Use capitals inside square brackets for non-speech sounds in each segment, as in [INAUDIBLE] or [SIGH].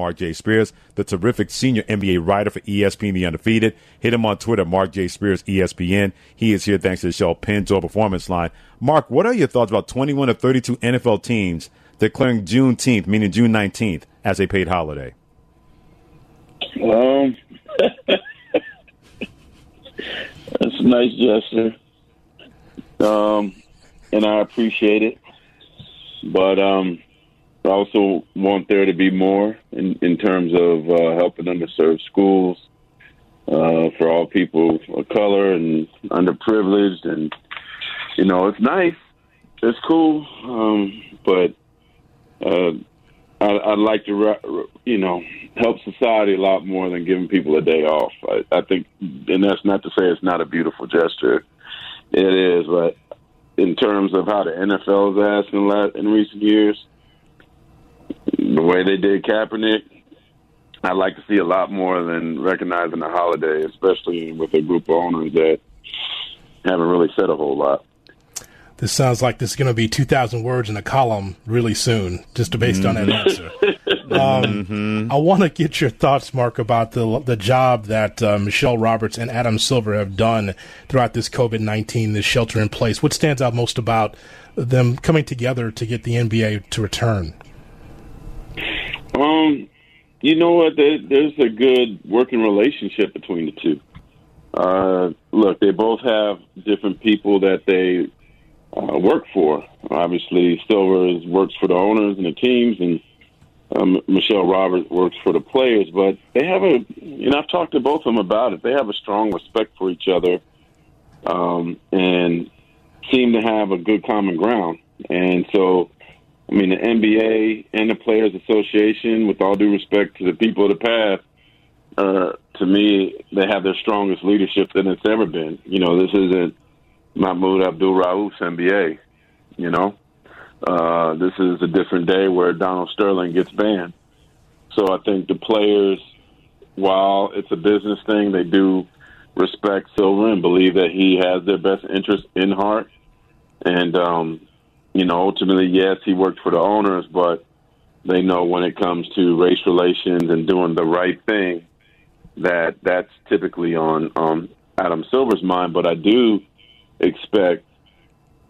Marc J. Spears, the terrific senior NBA writer for ESPN The Undefeated. Hit him on Twitter, Marc J. Spears, ESPN. He is here thanks to the show Pennzoil Performance Line. Mark, what are your thoughts about 21 of 32 NFL teams declaring Juneteenth, meaning June 19th, as a paid holiday? Um, [LAUGHS] that's a nice gesture. Um, and I appreciate it. But um, I also want there to be more in, in terms of uh, helping underserved schools uh, for all people of color and underprivileged. And, you know, it's nice. It's cool. Um, but uh, I, I'd like to, you know, help society a lot more than giving people a day off. I, I think, and that's not to say it's not a beautiful gesture. It is, but in terms of how the NFL is asking in recent years, the way they did Kaepernick, I'd like to see a lot more than recognizing a holiday, especially with a group of owners that haven't really said a whole lot. This sounds like this is going to be 2,000 words in a column really soon, just based mm-hmm. on that mm-hmm. answer. [LAUGHS] Um, mm-hmm. I want to get your thoughts, Mark, about the the job that uh, Michele Roberts and Adam Silver have done throughout this COVID 19, this shelter in place. What stands out most about them coming together to get the NBA to return? Um, you know what? There, there's a good working relationship between the two. Uh, look, they both have different people that they uh, work for. Obviously, Silver works for the owners and the teams, and um, Michele Roberts works for the players. But they have a, know, I've talked to both of them about it. They have a strong respect for each other, um, and seem to have a good common ground. And so, I mean, the NBA and the Players Association, with all due respect to the people of the past, uh, to me, they have their strongest leadership than it's ever been. You know, this isn't Mahmoud Abdul Rauf's NBA. You know, uh, this is a different day where Donald Sterling gets banned. So I think the players, while it's a business thing, they do respect Silver and believe that he has their best interest in heart. And, um, you know, ultimately, yes, he worked for the owners, but they know when it comes to race relations and doing the right thing, that that's typically on um, Adam Silver's mind. But I do expect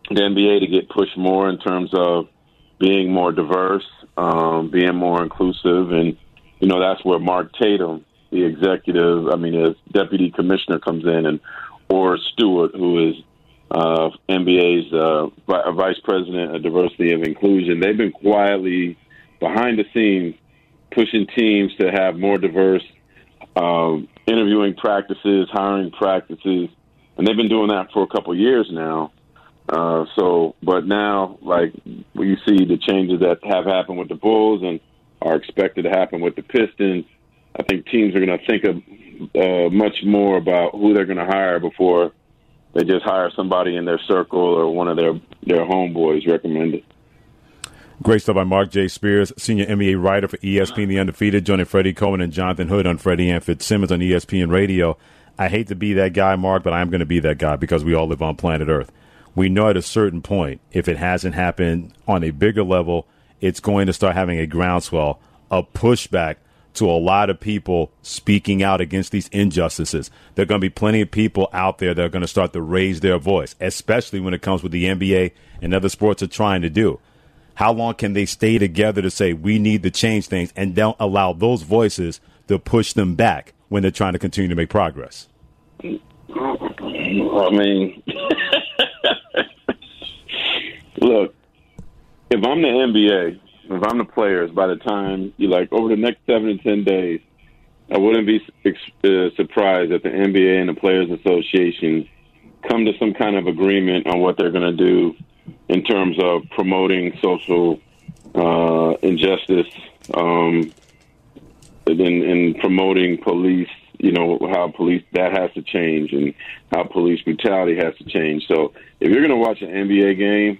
the NBA to get pushed more in terms of being more diverse, um, being more inclusive, and you know that's where Mark Tatum, the executive, I mean, as deputy commissioner, comes in, and Oris Stuart, who is uh, NBA's uh, vice president of diversity and inclusion. They've been quietly behind the scenes pushing teams to have more diverse um, interviewing practices, hiring practices, and they've been doing that for a couple years now. Uh, so, but now, like we see the changes that have happened with the Bulls and are expected to happen with the Pistons, I think teams are going to think of uh, much more about who they're going to hire before they just hire somebody in their circle or one of their their homeboys recommended. Great stuff by Marc J. Spears, senior NBA writer for ESPN The Undefeated, joining Freddie Cohen and Jonathan Hood on Freddie and Fitzsimmons on ESPN Radio. I hate to be that guy, Mark, but I'm going to be that guy because we all live on planet Earth. We know at a certain point, if it hasn't happened on a bigger level, it's going to start having a groundswell, a pushback to a lot of people speaking out against these injustices. There are going to be plenty of people out there that are going to start to raise their voice, especially when it comes with the NBA and other sports are trying to do. How long can they stay together to say we need to change things and don't allow those voices to push them back when they're trying to continue to make progress? I mean, [LAUGHS] look, if I'm the NBA, if I'm the players, by the time you like over the next seven to ten days, I wouldn't be uh, surprised if the NBA and the Players Association come to some kind of agreement on what they're going to do in terms of promoting social uh, injustice um, and, and promoting police you know how police that has to change and how police brutality has to change. So if you're going to watch an NBA game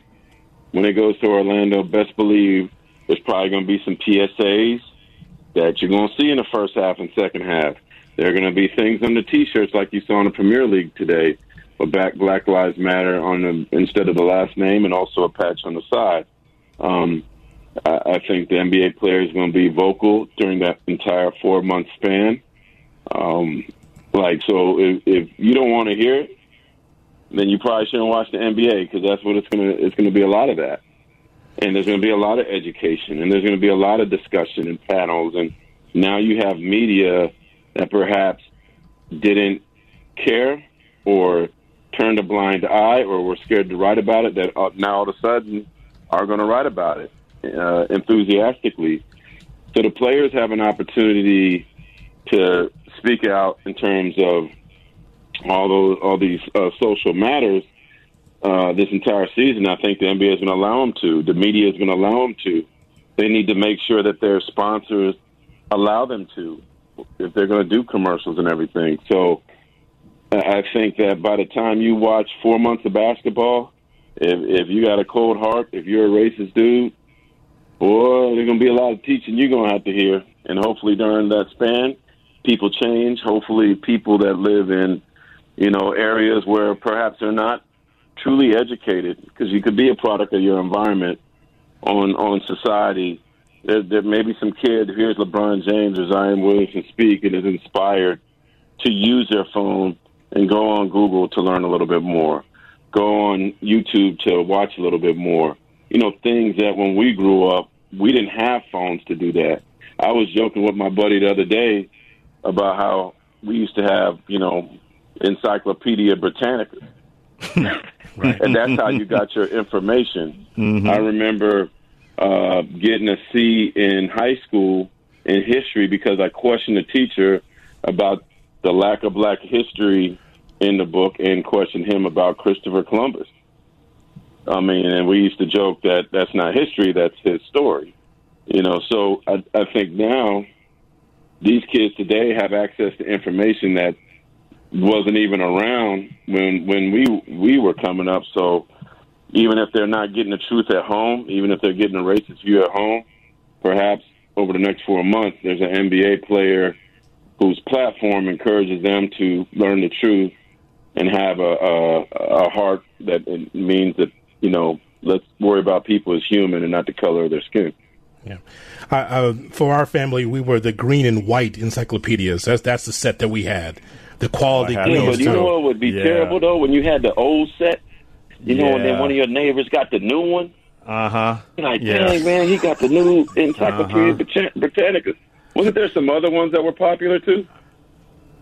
when it goes to Orlando, best believe there's probably going to be some PSAs that you're going to see in the first half and second half. There are going to be things on the T-shirts like you saw in the Premier League today, but back Black Lives Matter on the instead of the last name, and also a patch on the side. Um, I, I think the NBA player is going to be vocal during that entire four month span. Um, like, so if, if you don't want to hear it, then you probably shouldn't watch the NBA because that's what it's to. It's going to be a lot of that, and there's going to be a lot of education, and there's going to be a lot of discussion and panels, and now you have media that perhaps didn't care or turned a blind eye or were scared to write about it that uh, now all of a sudden are going to write about it uh, enthusiastically. So the players have an opportunity to speak out in terms of all those all these uh, social matters uh, this entire season. I think the NBA is going to allow them to. The media is going to allow them to. They need to make sure that their sponsors allow them to if they're going to do commercials and everything. So I think that by the time you watch four months of basketball, if if you got a cold heart, if you're a racist dude, boy, there's going to be a lot of teaching you're going to have to hear. And hopefully during that span, people change. Hopefully people that live in, you know, areas where perhaps they're not truly educated, because you could be a product of your environment on on society. There, there may be some kid who hears LeBron James or Zion Williamson speak and is inspired to use their phone and go on Google to learn a little bit more. Go on YouTube to watch a little bit more. You know, things that when we grew up, we didn't have phones to do that. I was joking with my buddy the other day about how we used to have, you know, Encyclopedia Britannica. [LAUGHS] right. And that's how you got your information. Mm-hmm. I remember uh, getting a C in high school in history because I questioned the teacher about the lack of black history in the book and questioned him about Christopher Columbus. I mean, and we used to joke that that's not history, that's his story. You know, so I, I think now these kids today have access to information that wasn't even around when when we we were coming up. So even if they're not getting the truth at home, even if they're getting a racist view at home, perhaps over the next four months, there's an NBA player whose platform encourages them to learn the truth and have a, a, a heart that means that you know let's worry about people as human and not the color of their skin. Yeah, uh, uh, for our family, we were the green and white encyclopedias. That's that's the set that we had. The quality oh, green. Yeah, but you know what would be yeah. terrible though when you had the old set. You yeah. know, and then one of your neighbors got the new one. Uh huh. Like, yeah. dang man, he got the new Encyclopedia uh-huh. Britannica. Wasn't there some other ones that were popular too?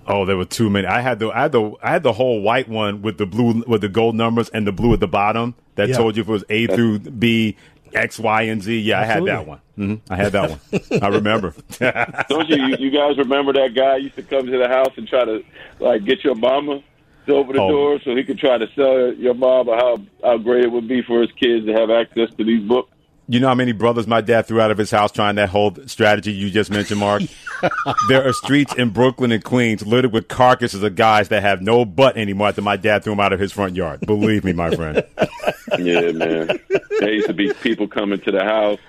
Oh, there were too many. I had the I had the I had the whole white one with the blue with the gold numbers and the blue at the bottom that yeah. told you if it was A through B, X, Y, and Z. Yeah, Absolutely. I had that one. Mm-hmm. I had that one. I remember. [LAUGHS] Don't you, you? guys remember that guy used to come to the house and try to like get your mama to open the oh. door so he could try to sell your mama how how great it would be for his kids to have access to these books. You know how many brothers my dad threw out of his house trying that whole strategy you just mentioned, Mark? [LAUGHS] there are streets in Brooklyn and Queens littered with carcasses of guys that have no butt anymore after my dad threw them out of his front yard. Believe me, my friend. [LAUGHS] Yeah, man. There used to be people coming to the house.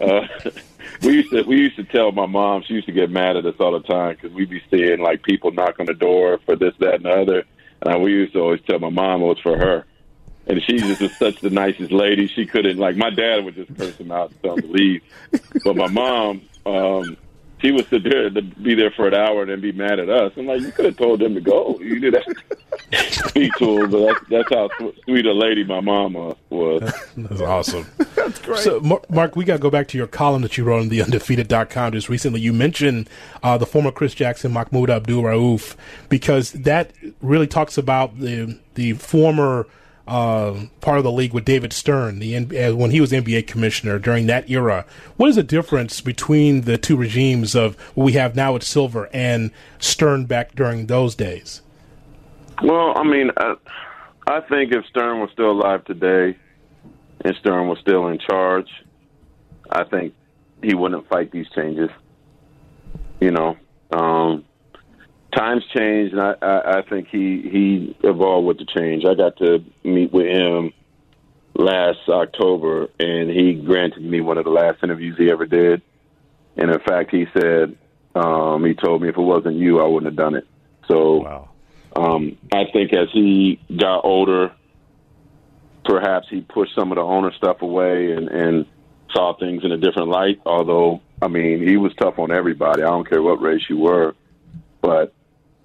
Uh, [LAUGHS] we used to we used to tell my mom she used to get mad at us all the time because we'd be seeing like people knock on the door for this, that, and the other, and we used to always tell my mom it was for her and she just was such the nicest lady. She couldn't like my dad would just curse him out and tell him to leave, but my mom, um, she would sit there to be there for an hour and then be mad at us. I'm like, you could have told them to go. You did that. Speak to him, but that's, that's how sweet a lady my mama was. That's awesome. [LAUGHS] that's great. So, Mark, we got to go back to your column that you wrote on the undefeated.com just recently. You mentioned uh, the former Chris Jackson, Mahmoud Abdul Rauf, because that really talks about the the former – uh, part of the league with David Stern, the uh, when he was NBA commissioner during that era. What is the difference between the two regimes of what we have now with Silver and Stern back during those days? Well, I mean, I, I think if Stern was still alive today and Stern was still in charge, I think he wouldn't fight these changes. You know, um, times change, and I, I, I think he he evolved with the change. I got to meet with him last October, and he granted me one of the last interviews he ever did. And in fact, he said um, he told me if it wasn't you, I wouldn't have done it. So wow. um, I think as he got older, perhaps he pushed some of the owner stuff away and, and saw things in a different light. Although, I mean, he was tough on everybody. I don't care what race you were, but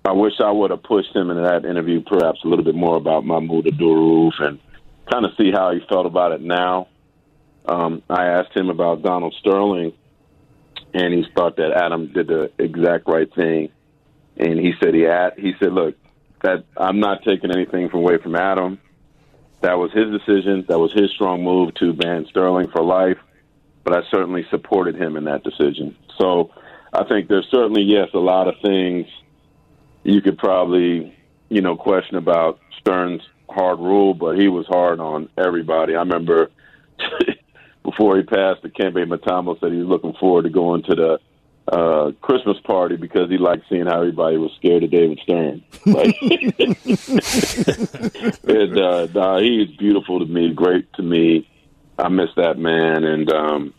I wish I would have pushed him in that interview perhaps a little bit more about Mahmoud Abdul and kind of see how he felt about it now. Um, I asked him about Donald Sterling, and he thought that Adam did the exact right thing. And he said he had, he said, look, that I'm not taking anything away from Adam. That was his decision. That was his strong move to ban Sterling for life. But I certainly supported him in that decision. So I think there's certainly yes a lot of things you could probably you know question about Stern's hard rule, but he was hard on everybody. I remember [LAUGHS] before he passed, Dikembe Mutombo said he was looking forward to going to the uh, Christmas party because he liked seeing how everybody was scared of David Stern. Like, [LAUGHS] and uh, nah, he is beautiful to me, great to me. I miss that man, and um,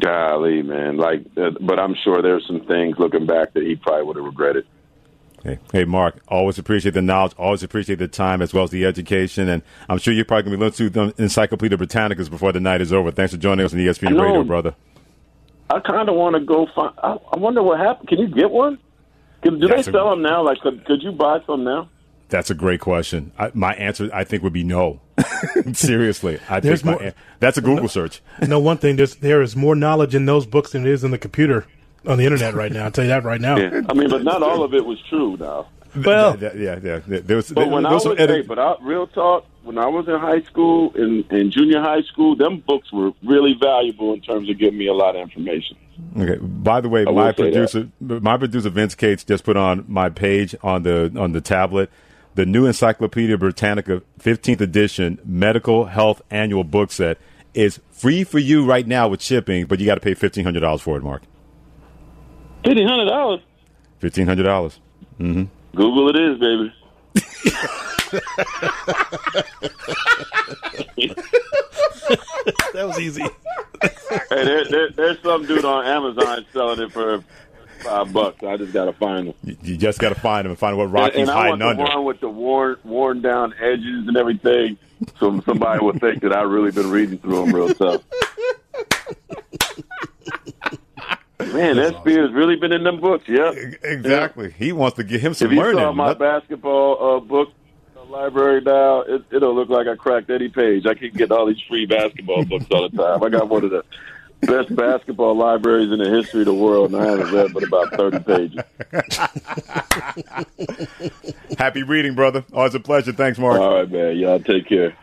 golly, man, like, uh, but I'm sure there's some things looking back that he probably would have regretted. Hey, hey, Mark, always appreciate the knowledge, always appreciate the time as well as the education. And I'm sure you're probably going to be listening to the Encyclopedia Britannicas before the night is over. Thanks for joining us on ESPN Radio, brother. I kind of want to go find. I, I, wonder what happened. Can you get one? Can, do That's they sell a, them now? Like, could, could, you buy some now? That's a great question. I, my answer, I think, would be no. [LAUGHS] Seriously, I think my, that's a Google no, search. No, one thing there's there is more knowledge in those books than it is in the computer on the internet right now. I'll tell you that right now. Yeah. I mean, but not all of it was true now. Well, yeah, yeah, yeah. There was, but there, when there I was, edit- hey, but I, real talk, when I was in high school, in, in junior high school, them books were really valuable in terms of giving me a lot of information. Okay. By the way, my producer, that. my producer Vince Cates just put on my page on the on the tablet the new Encyclopedia Britannica 15th edition medical health annual book set is free for you right now with shipping, but you got to pay fifteen hundred dollars for it, Mark. Fifteen hundred dollars. Fifteen hundred dollars. Mm-hmm. Google it is, baby. that was easy. hey, there, there, there's some dude on Amazon selling it for five bucks. I just gotta find them. You, you just gotta find them and find what Rocky's and, and hiding I want the one with the worn worn down edges and everything, so somebody would think that I really been reading through them real tough. Man, that Spears awesome. really been in them books. Yeah, exactly. Yeah. He wants to get him some if learning. If you saw my Let- basketball uh, book library now, it, it'll look like I cracked any Page. I keep getting all these free basketball books all the time. I got one of the best basketball libraries in the history of the world, and I haven't read but about 30 pages. [LAUGHS] Happy reading, brother. Always a pleasure. Thanks, Mark. All right, man. Y'all take care.